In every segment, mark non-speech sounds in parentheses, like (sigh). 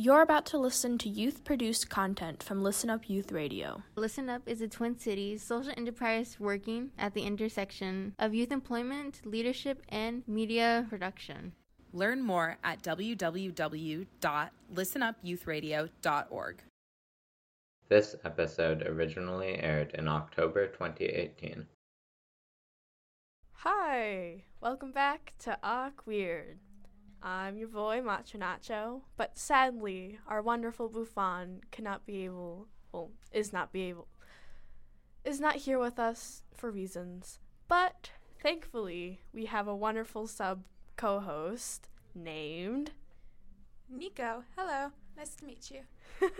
You're about to listen to youth produced content from Listen Up Youth Radio. Listen Up is a Twin Cities social enterprise working at the intersection of youth employment, leadership, and media production. Learn more at www.listenupyouthradio.org. This episode originally aired in October 2018. Hi, welcome back to AwkWeird. I'm your boy Macho Nacho, but sadly, our wonderful Buffond cannot be able, well, is not be able, is not here with us for reasons. But thankfully, we have a wonderful sub co-host named Niko. Hello, nice to meet you. (laughs)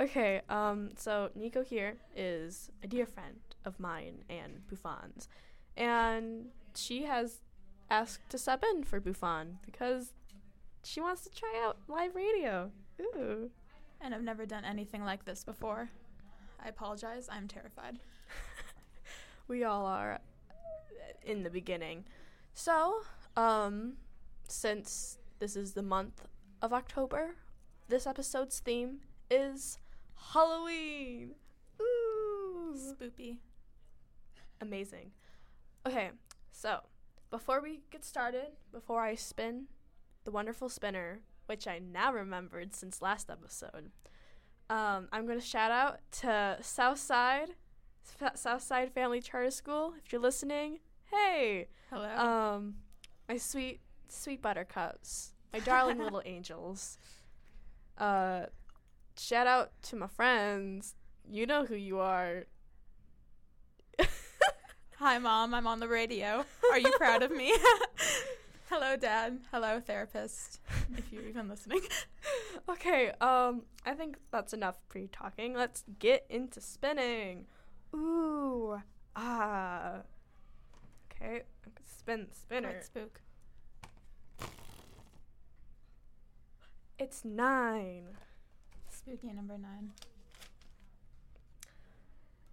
Okay, um, so Niko here is a dear friend of mine and Buffond's, and she has asked to sub in for Buffond because she wants to try out live radio. Ooh. And I've never done anything like this before. I apologize. I'm terrified. (laughs) we all are in the beginning. So, um, since this is the month of October, this episode's theme is Halloween. Ooh. Spoopy. Amazing. Okay, so before we get started, before I spin the wonderful spinner, which I now remembered since last episode, um, I'm going to shout out to Southside, F- Southside Family Charter School. If you're listening, hey. Hello. Um, my sweet, sweet buttercups, my darling (laughs) little angels. Uh, shout out to my friends. You know who you are. Hi, Mom. I'm on the radio. Are you proud of me? (laughs) Hello, Dad. Hello, therapist. If you're even listening. (laughs) okay, um, I think that's enough pre talking. Let's get into spinning. Ooh, ah. Okay, spin the spinner. Quite spook. It's nine. Spooky number nine.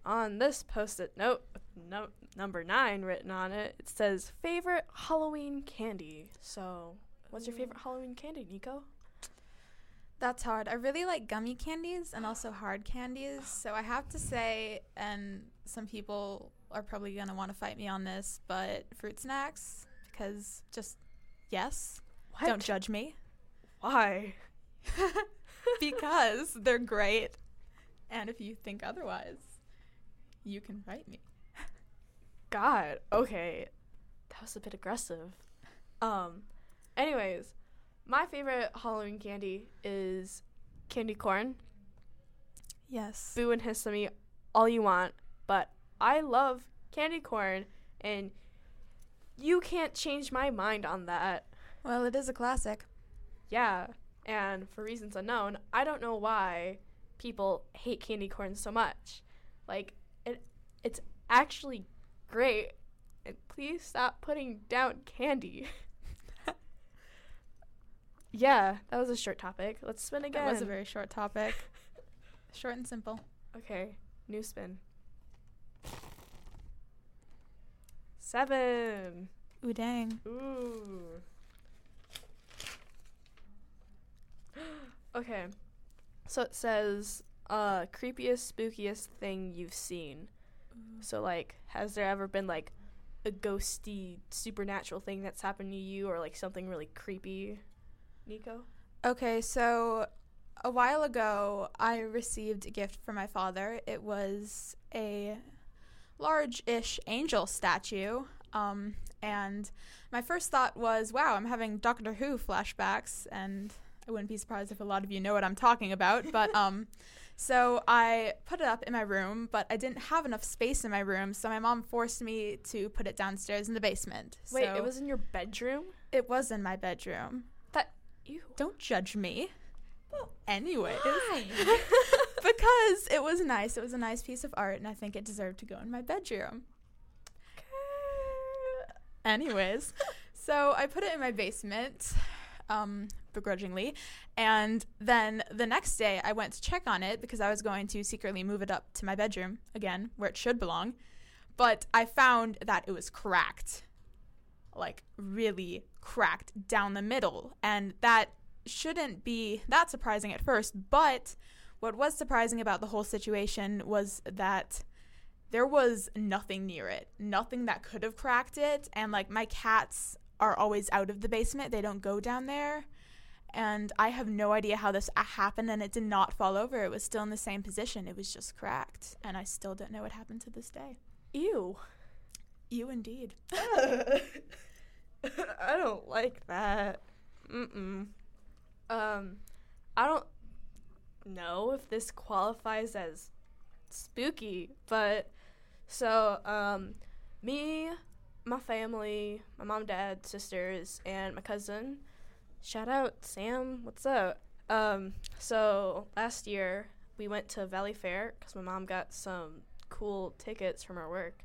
On this post it note, with note number nine written on it, it says favorite Halloween candy. So, what's your favorite Halloween candy, Niko? That's hard. I really like gummy candies and also hard candies. So I have to say, and some people are probably going to want to fight me on this, but fruit snacks, because just yes. What? Don't judge me. Why? (laughs) because they're great. And if you think otherwise, you can fight me. God, okay. That was a bit aggressive. Um, anyways, my favorite Halloween candy is candy corn. Yes. Boo and hiss at me all you want, but I love candy corn, and you can't change my mind on that. Well, it is a classic. Yeah, and for reasons unknown, I don't know why people hate candy corn so much. Like it it's actually great. And please stop putting down candy. (laughs) yeah, that was a short topic. Let's spin again. That was a very short topic. (laughs) short and simple. Okay, new spin. Seven. Ooh, dang. Ooh. (gasps) okay. So it says uh creepiest spookiest thing you've seen. So like has there ever been like a ghosty supernatural thing that's happened to you or like something really creepy? Niko? Okay, so a while ago, I received a gift from my father. It was a large ish angel statue. Um, and my first thought was, wow, I'm having Doctor Who flashbacks. And I wouldn't be surprised if a lot of you know what I'm talking about. But um, so I put it up in my room, but I didn't have enough space in my room. So my mom forced me to put it downstairs in the basement. Wait, So it was in your bedroom? It was in my bedroom. That you (laughs) Don't judge me. Well, anyways. (laughs) Because it was nice. It was a nice piece of art, and I think it deserved to go in my bedroom. Anyways, (laughs) so I put it in my basement, um, begrudgingly, and then the next day I went to check on it because I was going to secretly move it up to my bedroom again, where it should belong. But I found that it was cracked, like really cracked down the middle, and that shouldn't be that surprising at first, but what was surprising about the whole situation was that there was nothing near it, nothing that could have cracked it, and like my cats are always out of the basement, they don't go down there. And I have no idea how this happened, and it did not fall over. It was still in the same position. It was just cracked, and I still don't know what happened to this day. Ew. You indeed. (laughs) (laughs) I don't like that. Mm-mm. Um, I don't know if this qualifies as spooky, but so um, me, my family, my mom, dad, sisters, and my cousin. Shout out Sam. What's up? Um, so last year we went to Valleyfair because my mom got some cool tickets from her work.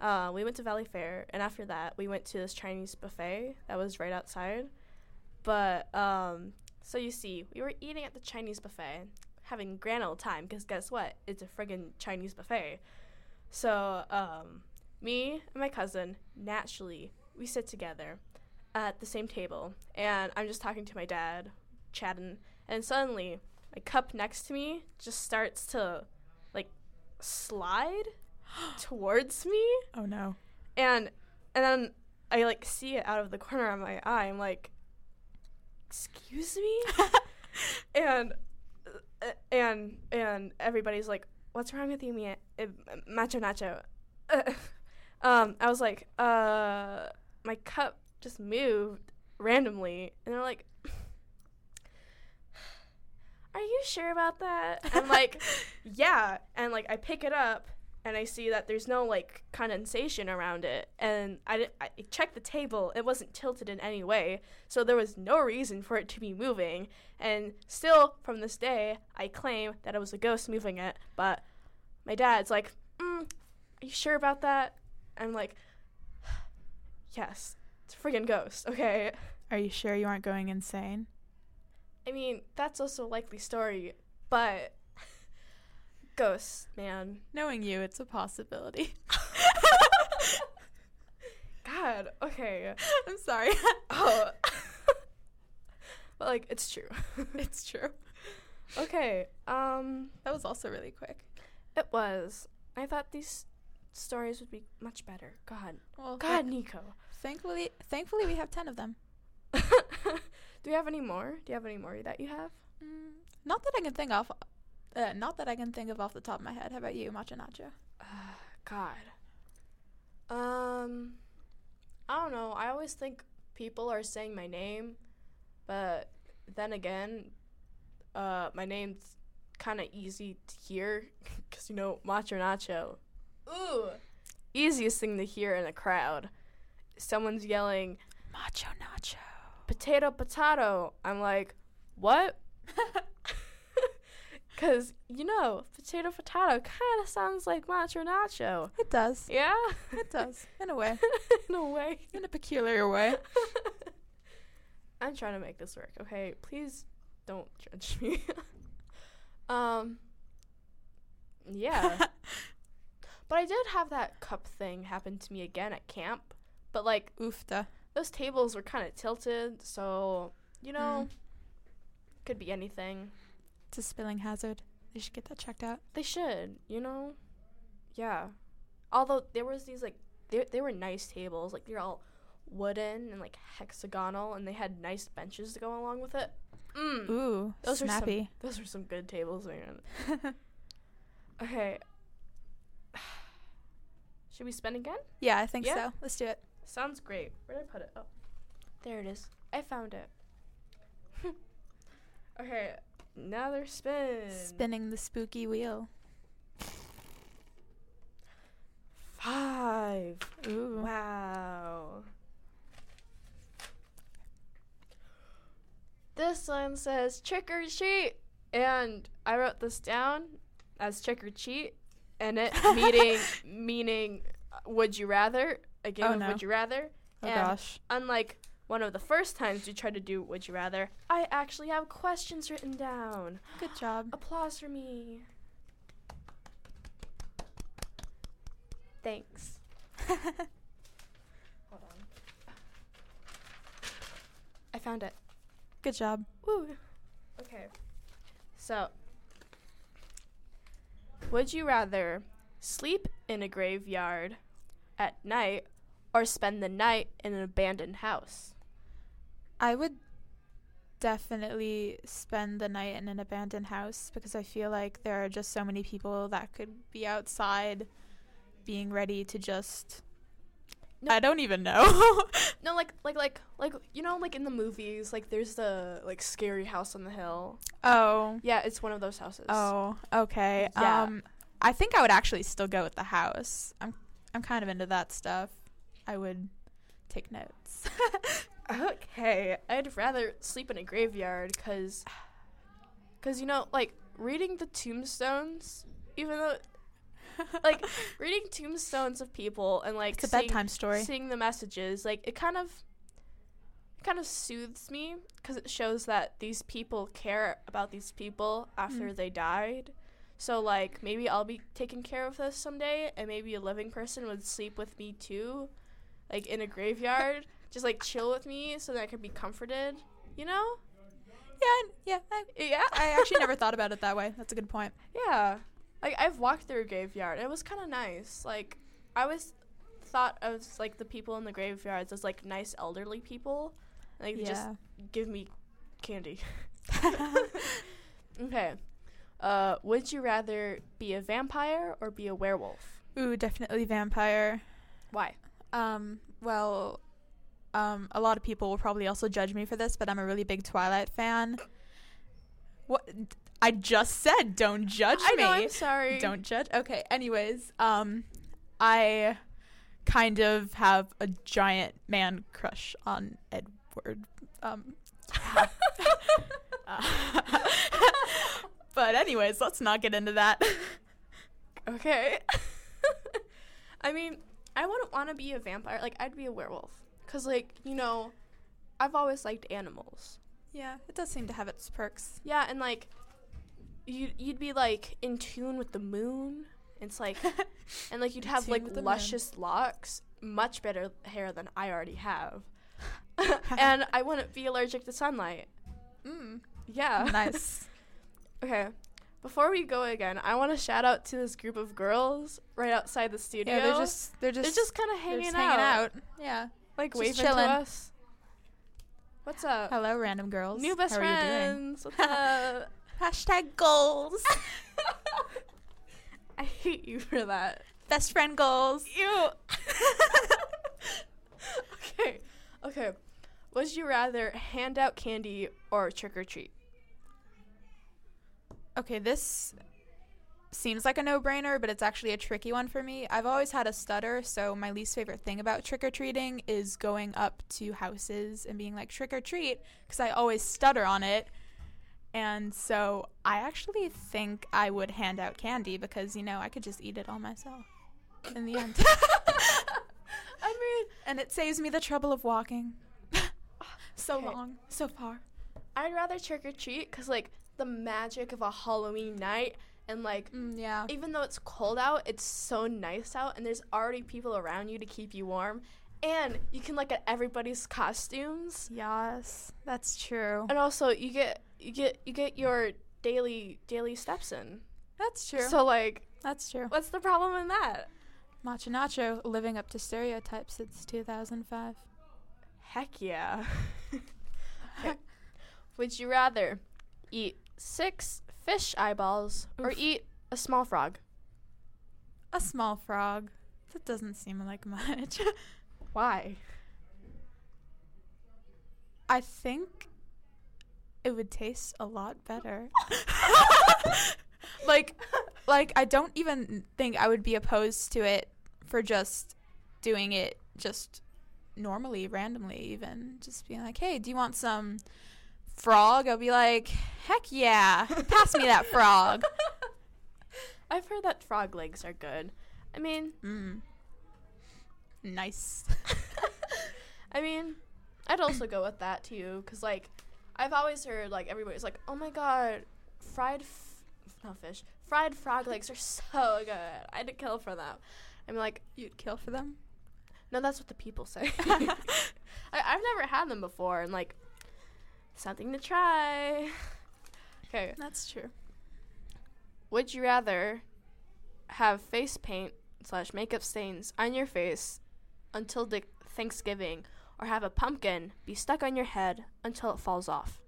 Uh, we went to Valleyfair, and after that, we went to this Chinese buffet that was right outside. But um, so you see, we were eating at the Chinese buffet, having grand old time. Because guess what? It's a friggin' Chinese buffet. So um, me and my cousin naturally we sit together at the same table, and I'm just talking to my dad, chatting, and suddenly my cup next to me just starts to like slide (gasps) towards me Oh no. and and then I like see it out of the corner of my eye. I'm like, "Excuse me," (laughs) and uh, and and everybody's like, "What's wrong with you, Mia? Uh, Macho Nacho?" (laughs) um, I was like, "Uh, my cup just moved randomly," and they're like. Are you sure about that? I'm like, (laughs) yeah. And like, I pick it up and I see that there's no like condensation around it. And I, di- I checked the table; it wasn't tilted in any way, so there was no reason for it to be moving. And still, from this day, I claim that it was a ghost moving it. But my dad's like, mm, "Are you sure about that?" I'm like, (sighs) "Yes, it's a friggin' ghost." Okay. Are you sure you aren't going insane? I mean, that's also a likely story, but (laughs) ghosts, man. Knowing you, it's a possibility. (laughs) God, okay. I'm sorry. (laughs) Oh. but like it's true. it's true. okay. Um That was also really quick. it was. I thought these stories would be much better. God. Well, God, Niko. Thankfully, thankfully we have ten of them. (laughs) Do you have any more? Do you have any more that you have? Mm, not that I can think of. Uh, not that I can think of off the top of my head. How about you, Macho Nacho? (sighs) God. Um I don't know. I always think people are saying my name, but then again, uh my name's kind of easy to hear (laughs) cuz you know, Macho Nacho. Ooh. Easiest thing to hear in a crowd. Someone's yelling Macho Nacho. potato potato. I'm like, "What?" (laughs) Cuz you know, potato potato kind of sounds like Macho Nacho. It does. Yeah? It does. In a way. (laughs) in a way. In a peculiar way. (laughs) I'm trying to make this work, okay? Please don't judge me. um Yeah. but I did have that cup thing happen to me again at camp. But like Oofta. those tables were kind of tilted, so you know, could be anything. It's a spilling hazard. They should get that checked out. They should, you know? Yeah. Although there was these like they they were nice tables, like they're all wooden and like hexagonal and they had nice benches to go along with it. Mm. Ooh, Those are some (laughs) those are some good tables, man. (laughs) Okay. (sighs) Should we spin again? yeah, I think Yeah. so. Let's do it. Sounds great. Where did I put it? Oh. There it is. I found it. (laughs) okay, another spin. Spinning the spooky wheel. Five. Ooh. Wow. This one says trick or treat, and I wrote this down as trick or treat, and it (laughs) meaning meaning uh, would you rather a game Oh, of no. would you rather. Oh and gosh. unlike one of the first times we tried to do would you rather, I actually have questions written down. Good job. Applause for me. Thanks. (laughs) Hold on. I found it. Good job. Woo. Okay. So, would you rather sleep in a graveyard at night or spend the night in an abandoned house? I would definitely spend the night in an abandoned house because I feel like there are just so many people that could be outside being ready to just No. I don't even know. (laughs) No, like like like like you know like in the movies, like there's the like scary house on the hill. oh. Yeah, it's one of those houses. Oh, okay. Yeah. Um I think I would actually still go with the house. I'm I'm kind of into that stuff. I would take notes. (laughs) Okay, I'd rather sleep in a graveyard cuz cuz you know, like reading the tombstones, even though like (laughs) reading tombstones of people and like it's a seeing, bedtime story. seeing the messages, like it kind of it kind of soothes me cuz it shows that these people care about these people after Mm. they died. So like maybe I'll be taking care of this someday and maybe a living person would sleep with me too like in a graveyard just like chill with me so that I can be comforted, you know? Yeah, yeah. I, Yeah. I actually never thought about it that way. That's a good point. (laughs) Yeah. Like I've walked through a graveyard. It was kind of nice. Like I always thought of like the people in the graveyards as like nice elderly people. Like they just give me candy. (laughs) Okay. Uh would you rather be a vampire or be a werewolf? Ooh, definitely vampire. Why? Um, well, um, a lot of people will probably also judge me for this, but I'm a really big Twilight fan. What? I just said, don't judge I me. know, I'm sorry. Don't judge. Okay. Anyways, um, I kind of have a giant man crush on Edward. Um, uh, (laughs) (laughs) but anyways, let's not get into that. Okay. (laughs) I mean, I wouldn't want to be a vampire. Like, I'd be a werewolf. Because, like, you know, I've always liked animals. yeah, it does seem to have its perks. Yeah, and, like, you, you'd be, like, in tune with the moon. It's like, (laughs) and, like, you'd have, like, the moon. luscious locks. Much better hair than I already have. (laughs) and I wouldn't be allergic to sunlight. Mm, Yeah. nice. (laughs) Okay. Before we go again, I want to shout out to this group of girls right outside the studio. Yeah, they're just they're just They're just kind of hanging, out, hanging out. Yeah. like just waving chilling. to us. What's up? Hello, random girls. New best How you friends. (laughs) What's up? Hashtag goals. (laughs) I hate you for that. best friend goals. Ew. (laughs) okay. Okay. Would you rather hand out candy or trick or treat? Okay, this seems like a no-brainer, but it's actually a tricky one for me. I've always had a stutter, so my least favorite thing about trick or treating is going up to houses and being like trick or treat because I always stutter on it. And so I actually think I would hand out candy because you know I could just eat it all myself in the end. (laughs) I mean, and it saves me the trouble of walking (laughs) so Okay. long, so far. I'd rather trick or treat because, like, the magic of a Halloween night and, like, Mm, yeah. even though it's cold out, it's so nice out, and there's already people around you to keep you warm, and you can look at everybody's costumes, Yes, that's true. and also you get you get you get your daily daily steps in. That's true. So like, that's true. what's the problem in that? Macho Nacho living up to stereotypes since 2005. Heck yeah. (laughs) Would you rather eat six fish eyeballs or eat a small frog? A small frog. That doesn't seem like (laughs) much. Why? I think it would taste a lot better. (laughs) like like I don't even think I would be opposed to it for just doing it just normally, randomly even. Just being like, "Hey, do you want some frog?" I'll be like, "Heck yeah. Pass me that frog." (laughs) I've heard that frog legs are good. I mean, Mm. Nice. (laughs) I mean, I'd also go with that too, cause like, I've always heard like everybody's like, oh my god, fried, f- not fish, fried frog legs are so good. I'd kill for them. I'm like, You'd kill for them? no, that's what the people say. (laughs) I, I've never had them before, and like, something to try. (laughs) Okay, That's true. would you rather have face paint slash makeup stains on your face until the Thanksgiving, or have a pumpkin be stuck on your head until it falls off?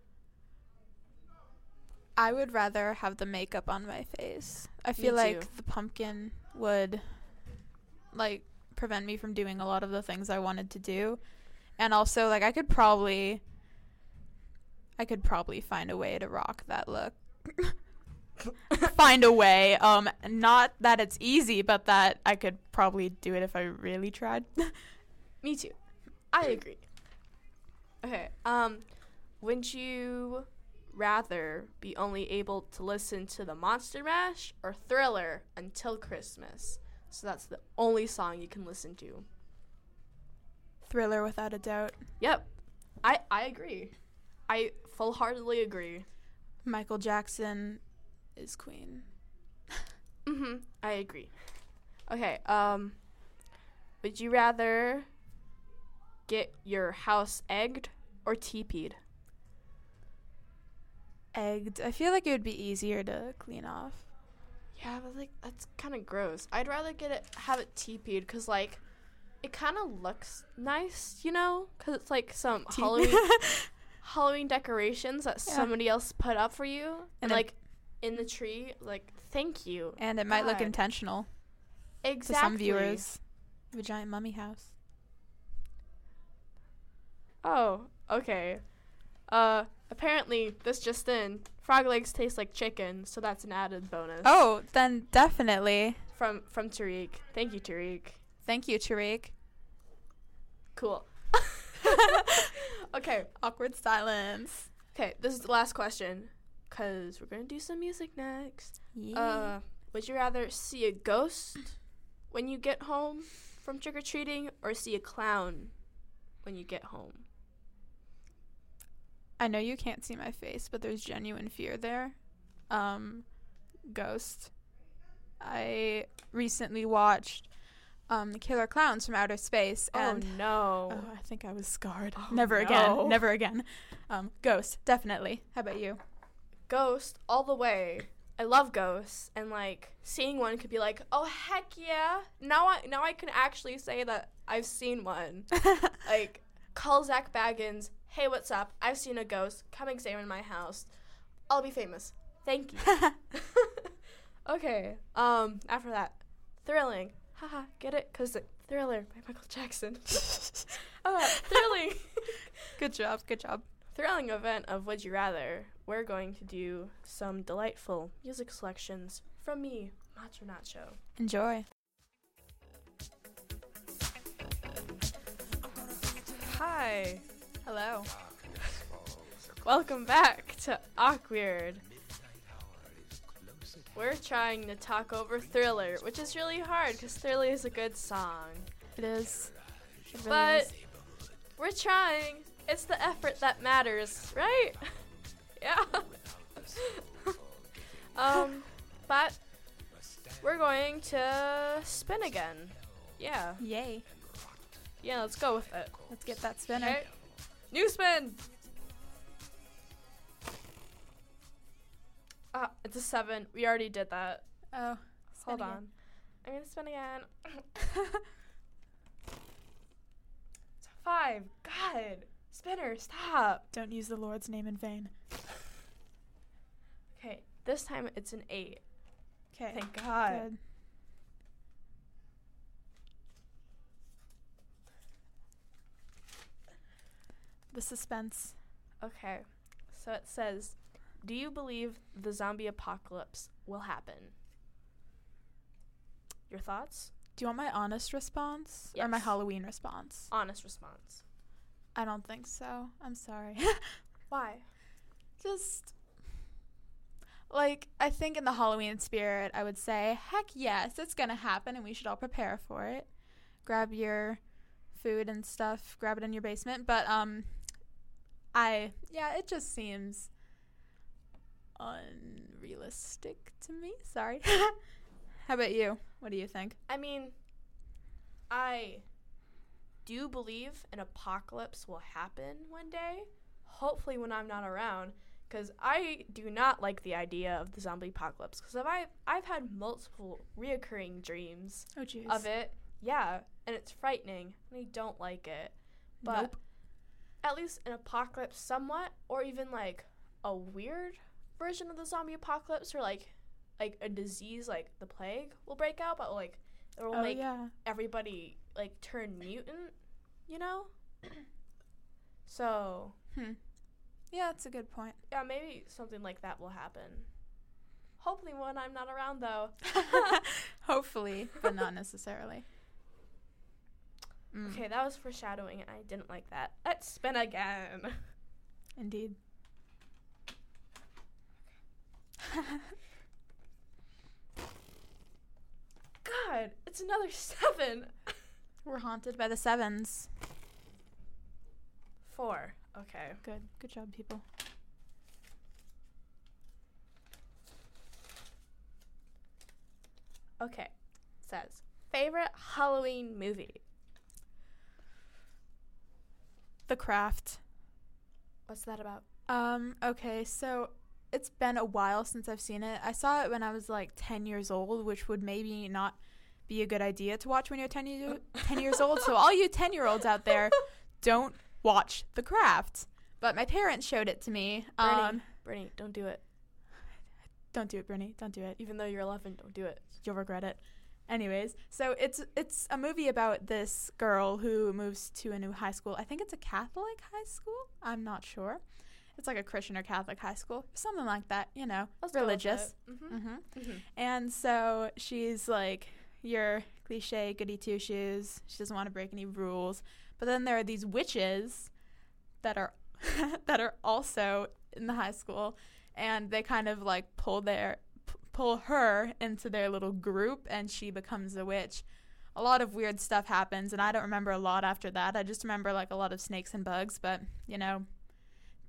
I would rather have the makeup on my face. I feel like the pumpkin would like prevent me from doing a lot of the things I wanted to do. And also like I could probably I could probably find a way to rock that look. (laughs) find a way. Um not that it's easy, but that I could probably do it if I really tried. (laughs) Me too. I agree. Okay. Um, would you rather be only able to listen to the Monster Mash or Thriller until Christmas? So that's the only song you can listen to. Thriller without a doubt. Yep. I I agree. I full-heartedly agree. Michael Jackson is queen. Mhm. I agree. Okay. Um, would you rather get your house egged or teepeed? Egged. I feel like it would be easier to clean off. Yeah, but like that's kind of gross. I'd rather get it have it teepeed because like it kind of looks nice, you know, because it's like some Halloween (laughs) Halloween decorations that Yeah. somebody else put up for you, and, like in the tree, like thank you. and it might look intentional Exactly. to some viewers. A giant mummy house. Oh, okay. Uh, apparently this just in: frog legs taste like chicken, so that's an added bonus. Oh, then definitely. from from Tariq. Thank you, Tariq. Thank you, Tariq. Cool. (laughs) (laughs) okay. Awkward silence. Okay, this is the last question because we're going to do some music next. Uh, would you rather see a ghost when you get home from trick or treating or see a clown when you get home? I know you can't see my face, but there's genuine fear there. Um, Ghost. I recently watched um, The Killer Clowns from Outer Space, and oh no. oh, I think I was scarred. Oh, never no. again. Never again. Um, Ghost, definitely. How about you? Ghost all the way. I love ghosts and like seeing one could be like, "Oh heck yeah." Now I now I can actually say that I've seen one. (laughs) like call Zak Bagans, "Hey, what's up? I've seen a ghost. Come examine my house. I'll be famous. Thank you." (laughs) (laughs) okay. Um after that, thrilling. Haha, get it? Cuz Thriller by Michael Jackson. (laughs) uh, thrilling. (laughs) good job. Good job. thrilling event of Would You Rather, we're going to do some delightful music selections from me, Macho Nacho. Enjoy. Hi, Hello. welcome back to Awkward. We're trying to talk over Thriller, which is really hard because Thriller is a good song. It is. It really But is. we're trying. It's the effort that matters, right? (laughs) yeah. (laughs) um, but we're going to spin again. Yeah. Yay. Yeah, let's go with it. Let's get that spinner. Okay. New spin. Ah, it's a seven. We already did that. Oh. Hold spin on. I'm gonna spin again. It's (laughs) a five. God. Spinner, stop. Don't use the Lord's name in vain. Okay, this time it's an eight. Okay. Thank God. Good. The suspense. Okay, so it says, "Do you believe the zombie apocalypse will happen?" Your thoughts? Do you want my honest response or my Halloween response? Honest response. I don't think so. I'm sorry. (laughs) Why? Just like I think in the Halloween spirit, I would say, heck yes, it's gonna happen, and we should all prepare for it. Grab your food and stuff, grab it in your basement. But um, I yeah, it just seems unrealistic to me. Sorry. (laughs) How about you? What do you think? I mean, I do believe an apocalypse will happen one day. hopefully when I'm not around, because I do not like the idea of the zombie apocalypse. Because I've I've had multiple reoccurring dreams Oh of it. Yeah, and it's frightening, and I don't like it. But Nope. at least an apocalypse, somewhat, or even like a weird version of the zombie apocalypse, or like like a disease like the plague will break out, but like it will Oh make yeah. everybody like turn mutant, you know? (coughs) so Hmm. Yeah, that's a good point. yeah, maybe something like that will happen. Hopefully when I'm not around though. (laughs) (laughs) Hopefully, but not (laughs) necessarily. Mm, Okay, that was foreshadowing and I didn't like that. Let's spin again. Indeed. (laughs) God, it's another seven. We're haunted by the sevens. Four. Okay. Good. Good job, people. Okay. Says favorite Halloween movie. The craft. What's that about? Um, okay, so it's been a while since I've seen it. I saw it when I was like 10 years old, which would maybe not be a good idea to watch when you're 10, year, 10 years old. So, all you 10 year olds out there, (laughs) don't watch The Craft. But my parents showed it to me. Bernie, Um, Bernie, don't do it. don't do it, Brittany. Don't do it. Even though you're 11, don't do it. You'll regret it. Anyways, so it's it's a movie about this girl who moves to a new high school. I think it's a Catholic high school. I'm not sure. It's like a Christian or Catholic high school, something like that. You know, Let's religious. it. Mhm. hmm Mhm. And so she's like your cliche goody two shoes. She doesn't want to break any rules. But then there are these witches that are (laughs) that are also in the high school, and they kind of like pull their p- pull her into their little group, and she becomes a witch. A lot of weird stuff happens, and I don't remember a lot after that. I just remember like a lot of snakes and bugs, but you know,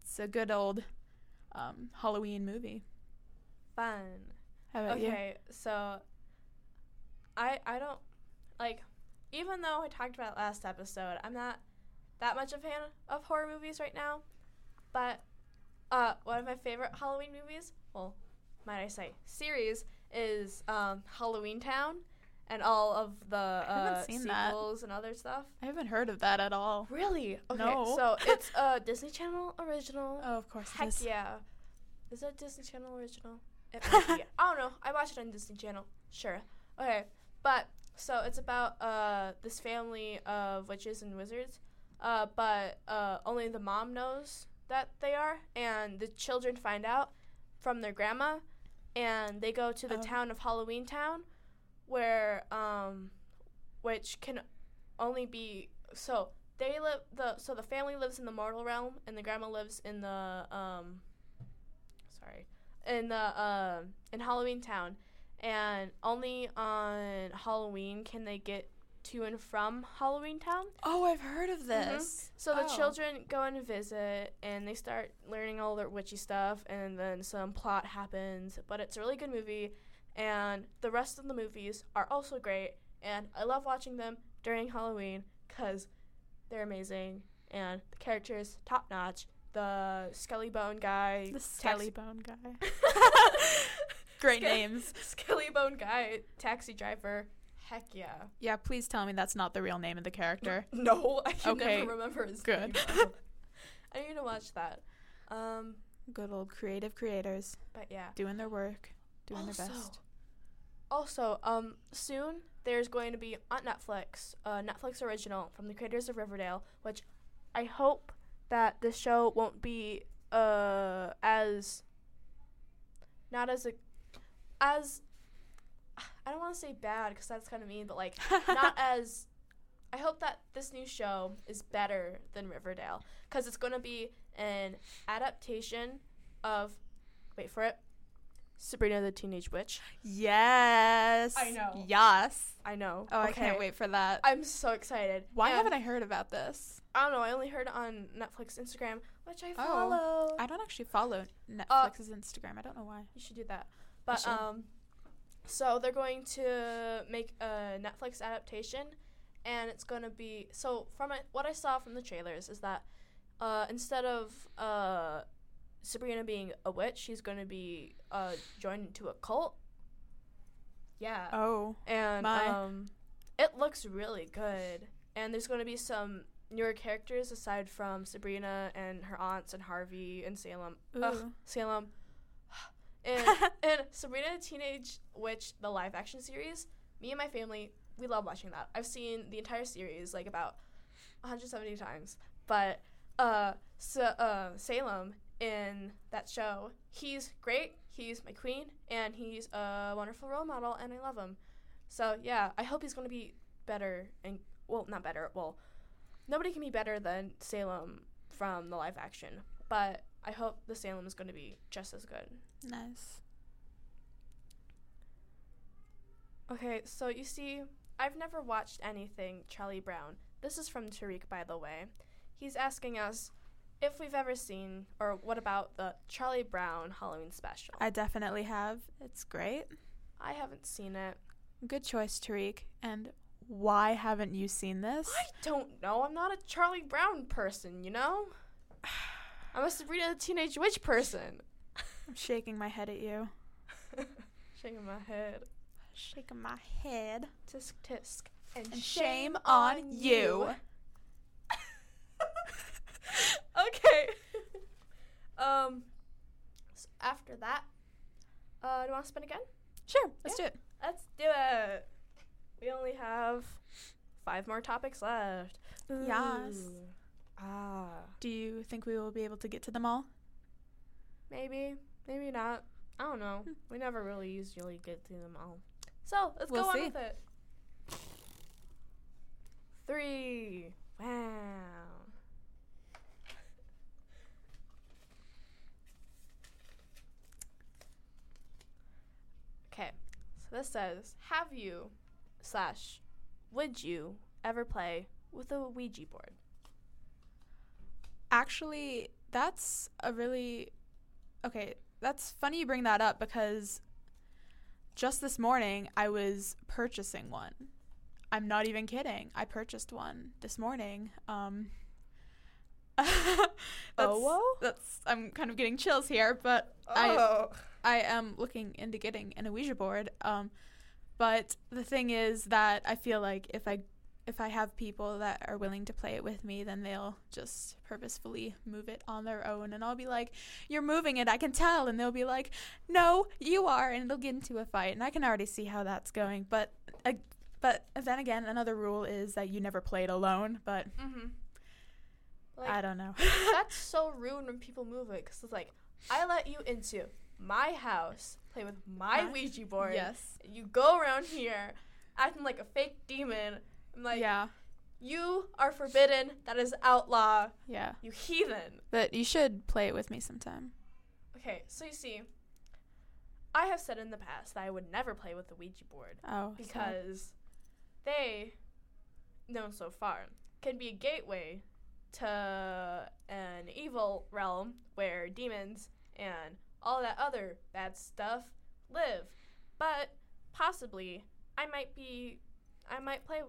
it's a good old um, Halloween movie. Fun. How about you? Okay, so I I don't like even though I talked about it last episode, I'm not that much a fan of horror movies right now. But uh one of my favorite Halloween movies, well, might I say, series is um Halloweentown and all of the uh seen that. sequels and other stuff. I haven't heard of that at all. Really? Okay, No. so it's a (laughs) Disney Channel original. Oh, of course. Heck is. yeah. Is that Disney Channel original? It (laughs) might be. I don't know. I watched it on Disney Channel. Sure. Okay. But so it's about uh this family of witches and wizards. Uh but uh only the mom knows that they are and the children find out from their grandma and they go to the Oh. town of Halloweentown where um which can only be so they live the so the family lives in the mortal realm and the grandma lives in the um sorry in the uh, in Halloweentown and only on Halloween can they get to and from Halloweentown. Oh, I've heard of this. So the Oh. children go and visit and they start learning all their witchy stuff and then some plot happens, but it's a really good movie and the rest of the movies are also great and I love watching them during Halloween cuz they're amazing and the characters top notch. The Skelly Bone guy, The Skelly Bone guy. (laughs) Great Ske- names. Skelly Bone guy, taxi driver. Heck yeah. Yeah, please tell me that's not the real name of the character. (laughs) No, I can Okay, never remember his good. name. (laughs) I need to watch that. Um, Good old creative creators but yeah. doing their work, doing their best. Also, um, soon there's going to be on Netflix, a Netflix original from the creators of Riverdale, which I hope that the show won't be uh as not as a as I don't want to say bad because that's kind of mean, but like not (laughs) as I hope that this new show is better than Riverdale because it's going to be an adaptation of wait for it Sabrina the Teenage Witch. Yes. I know. Yes. I know. Oh, I can't wait for that. I'm so excited. Why And haven't I heard about this? I don't know. I only heard it on Netflix, Instagram, which I Oh. follow. I don't actually follow Netflix's Instagram. I don't know why. you should do that. But should. um, so they're going to make a Netflix adaptation, and it's going to be so from it, what I saw from the trailers is that uh, instead of uh, Sabrina being a witch, she's going to be uh, joined to a cult. Yeah. Oh, and my. um, it looks really good. And there's going to be some newer characters aside from Sabrina and her aunts and Harvey and Salem. Ugh. Salem. (laughs) And, and Sabrina the Teenage Witch, the live action series, me and my family, we love watching that. I've seen the entire series like about 170 times. But uh, so, uh, Salem in that show, he's great. He's my queen, and he's a wonderful role model, and I love him. So yeah, I hope he's going to be better and well, not better. Well, nobody can be better than Salem from the live action, but I hope the Salem is going to be just as good. nice. Okay, so you see, I've never watched anything Charlie Brown. This is from Tariq, by the way. He's asking us if we've ever seen, or what about the Charlie Brown Halloween special? I definitely have. It's great. I haven't seen it. Good choice, Tariq. And why haven't you seen this? I don't know. I'm not a Charlie Brown person, you know? I'm a Sabrina the Teenage Witch person. I'm shaking my head at you. (laughs) Shaking my head. Shaking my head. Tisk tisk. And, And shame on you. (laughs) okay. (laughs) um. So after that, uh, do you want to spin again? Sure, let's do it. Let's do it. We only have five more topics left. Yes. Ah. Do you think we will be able to get to them all? Maybe. Maybe not. I don't know. We never really usually get through them all. So let's We'll go see. on with it. Three. Wow. Okay. So this says, have you slash would you ever play with a Ouija board? Actually, that's a really okay. That's funny you bring that up because just this morning I was purchasing one. I'm not even kidding. I purchased one this morning. Um, (laughs) that's, whoa? that's I'm kind of getting chills here, but I I am looking into getting an Ouija board. Um, but the thing is that I feel like if I if I have people that are willing to play it with me, then they'll just purposefully move it on their own, and I'll be like, "You're moving it, I can tell," and they'll be like, "No, you are," and it'll get into a fight, and I can already see how that's going. But uh, but then again, another rule is that you never play it alone. But Mm-hmm. Like, I don't know. (laughs) that's so rude when people move it because it's like, I let you into my house, play with my My- Ouija board. yes. You go around here acting like a fake demon. I'm like, yeah. you are forbidden. That is outlaw. Yeah. You heathen. But you should play it with me sometime. Okay, so you see, I have said in the past that I would never play with the Ouija board Oh. sad. because they, known so far, can be a gateway to an evil realm where demons and all that other bad stuff live. But possibly, I might be, I might play,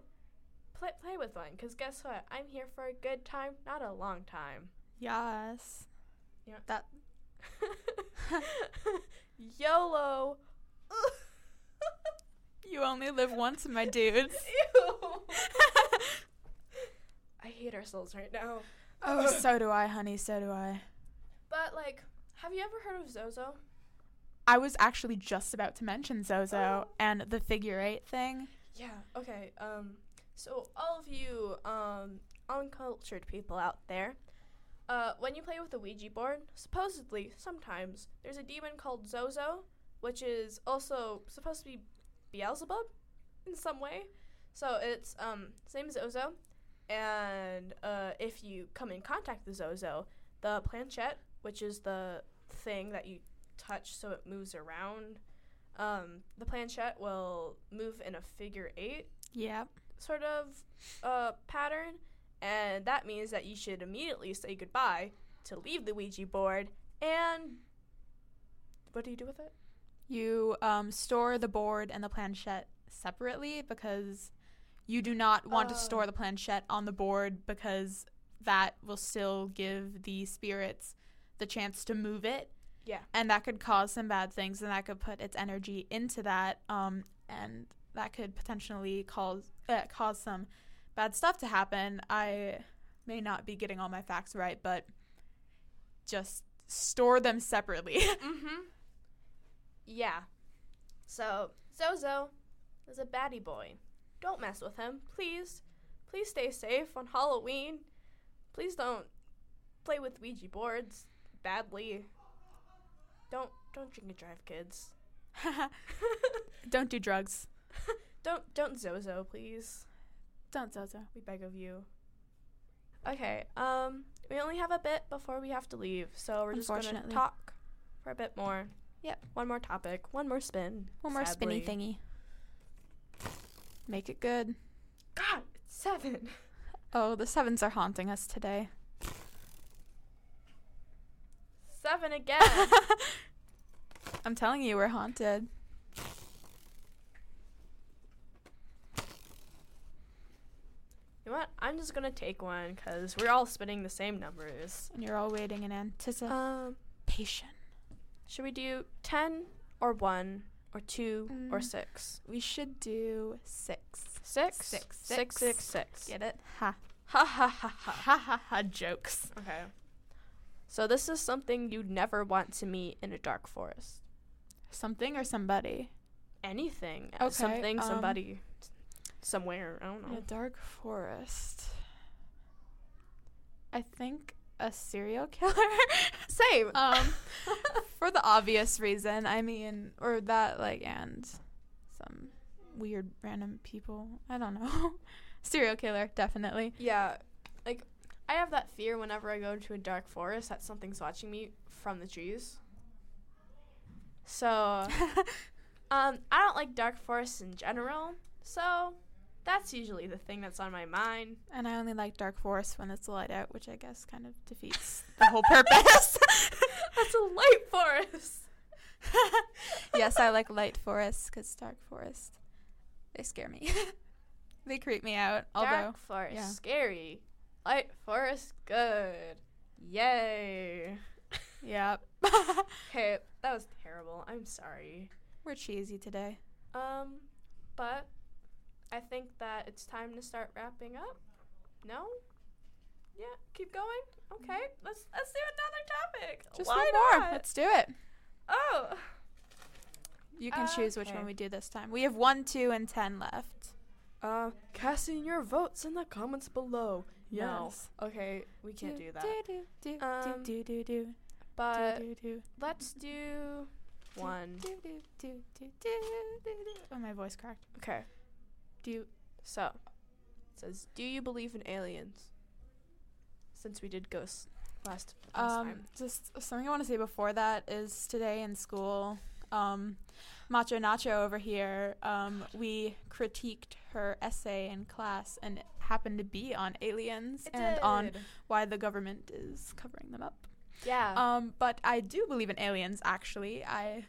play, play with one. Cause guess what? I'm here for a good time, not a long time. Yes. Yeah. That (laughs) YOLO. (laughs) you only live once, my dudes. (laughs) Ew. I hate ourselves right now. Oh, (laughs) so do I, honey. So do I. But like, have you ever heard of Zozo? I was actually just about to mention Zozo Oh. and the figure eight thing. Yeah. Okay. Um. So all of you um uncultured people out there, uh, when you play with a Ouija board, supposedly sometimes there's a demon called Zozo, which is also supposed to be Beelzebub in some way. So it's um same as Zozo, and uh, if you come in contact with Zozo, the planchette, which is the thing that you touch so it moves around, um, the planchette will move in a figure eight Yep. sort of uh, pattern, and that means that you should immediately say goodbye to leave the Ouija board. And what do you do with it? You um, store the board and the planchette separately because you do not want to Oh. store the planchette on the board because that will still give the spirits the chance to move it Yeah. and that could cause some bad things and that could put its energy into that um and that could potentially cause uh, cause some bad stuff to happen i may not be getting all my facts right but just store them separately (laughs) Mm-hmm. Yeah. So, Zozo is a baddie boy. Don't mess with him, please. Please stay safe on Halloween. Please don't play with Ouija boards badly. Don't don't drink and drive, kids. (laughs) don't do drugs (laughs) Don't don't Zozo, please. don't zozo We beg of you. Okay, um, we only have a bit before we have to leave, so we're just gonna talk for a bit more. Yep. One more topic, one more spin. one more spinny thingy make it good God, it's seven. oh the sevens are haunting us today Seven (laughs) again. i'm telling you we're haunted you know what? I'm just gonna take one because we're all spinning the same numbers. and you're all waiting in anticipation Um, should we do ten or one or two or Mm. six? we should do six Six. Six. Six. Six. Six. get it ha Ha ha ha ha. ha ha ha jokes Okay. So this is something you'd never want to meet in a dark forest. something or somebody Anything. uh, Okay, Something. um, somebody. Somewhere. I don't in a dark forest i think a serial killer (laughs) Same. um (laughs) for the obvious reason i mean or that like and some weird random people i don't know (laughs) serial killer definitely Yeah, like I have that fear whenever I go into a dark forest that something's watching me from the trees. So, um, I don't like dark forests in general. So, that's usually the thing that's on my mind. and i only like dark forest when it's light out which i guess kind of defeats the whole (laughs) purpose That's a light forest. (laughs) yes i like light forests because dark forest they scare me (laughs) they creep me out although dark forest yeah. scary, light forest good. Yay. yeah Okay, that was terrible. I'm sorry. we're cheesy today Um, but I think that it's time to start wrapping up. No? Yeah, keep going. Okay, let's let's do another topic. just Why one more not? let's do it Oh, You can choose which Okay. one we do this time. We have one, two, and ten left. uh, casting your votes in the comments below. No. Yes. Okay, we can't do that. Do, do, do, Um, do, do, do, But do, do, let's do one. do, do, do, do, do, do, do. Oh, my voice cracked. Okay. Do you, so it says, do you believe in aliens? Since we did ghosts last, last Um, time. just something I want to say before that is today in school, um, Macho Nacho over here, um, we critiqued her essay in class, and it happened to be on aliens It and on why the government is covering them up. Yeah. Um, but I do believe in aliens. Actually, I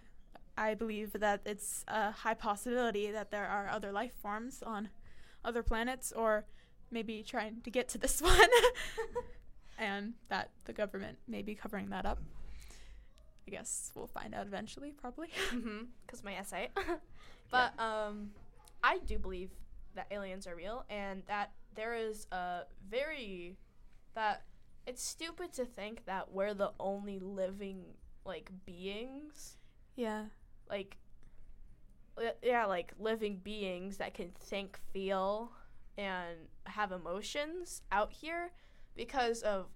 I believe that it's a high possibility that there are other life forms on other planets, or maybe trying to get to this (laughs) one, (laughs) and that the government may be covering that up. I guess we'll find out eventually, probably. (laughs) because my essay. but um, I do believe that aliens are real and that there is a very that it's stupid to think that we're the only living like beings yeah. Like li- yeah like living beings that can think feel and have emotions out here because of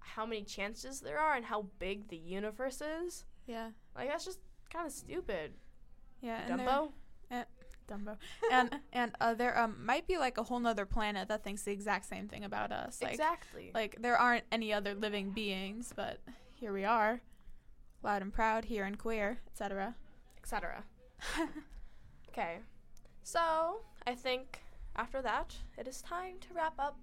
how many chances there are and how big the universe is Yeah. like that's just kind of stupid Yeah. and there- dumbo Dumbo. and (laughs) and uh, there um might be like a whole nother planet that thinks the exact same thing about us. Like, exactly Like there aren't any other living beings, but here we are, loud and proud, here and queer, etc. etc. (laughs) okay, so I think after that it is time to wrap up.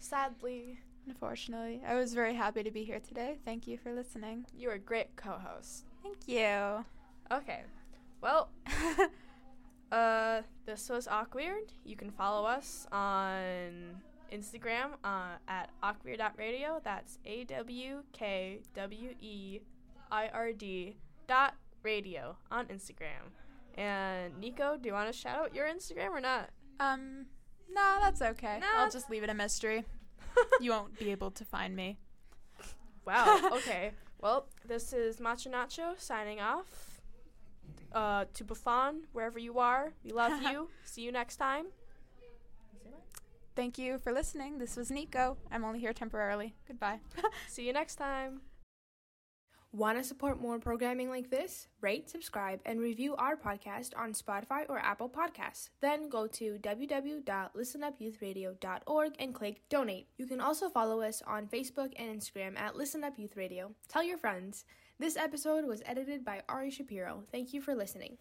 Sadly, Unfortunately, I was very happy to be here today. Thank you for listening. you are a great co-host. Thank you. Okay, well, (laughs) uh, this was AwkWeird. You can follow us on Instagram uh, at awkweird.radio. That's A W K W E I R D dot radio on Instagram. And Niko, do you want to shout out your Instagram or not? Um, nah, that's okay. I'll just leave it a mystery. (laughs) you won't be able to find me. Wow. (laughs) Okay. well, this is Macho Nacho signing off. Uh, to Buffond, wherever you are, we love (laughs) you. See you next time. Thank you for listening. This was Niko. I'm only here temporarily. Goodbye. See you next time. Want to support more programming like this? Rate, subscribe, and review our podcast on Spotify or Apple Podcasts. Then go to www.listenupyouthradio.org and click donate. You can also follow us on Facebook and Instagram at Listen Up Youth Radio. Tell your friends. This episode was edited by Ari Shapiro. Thank you for listening.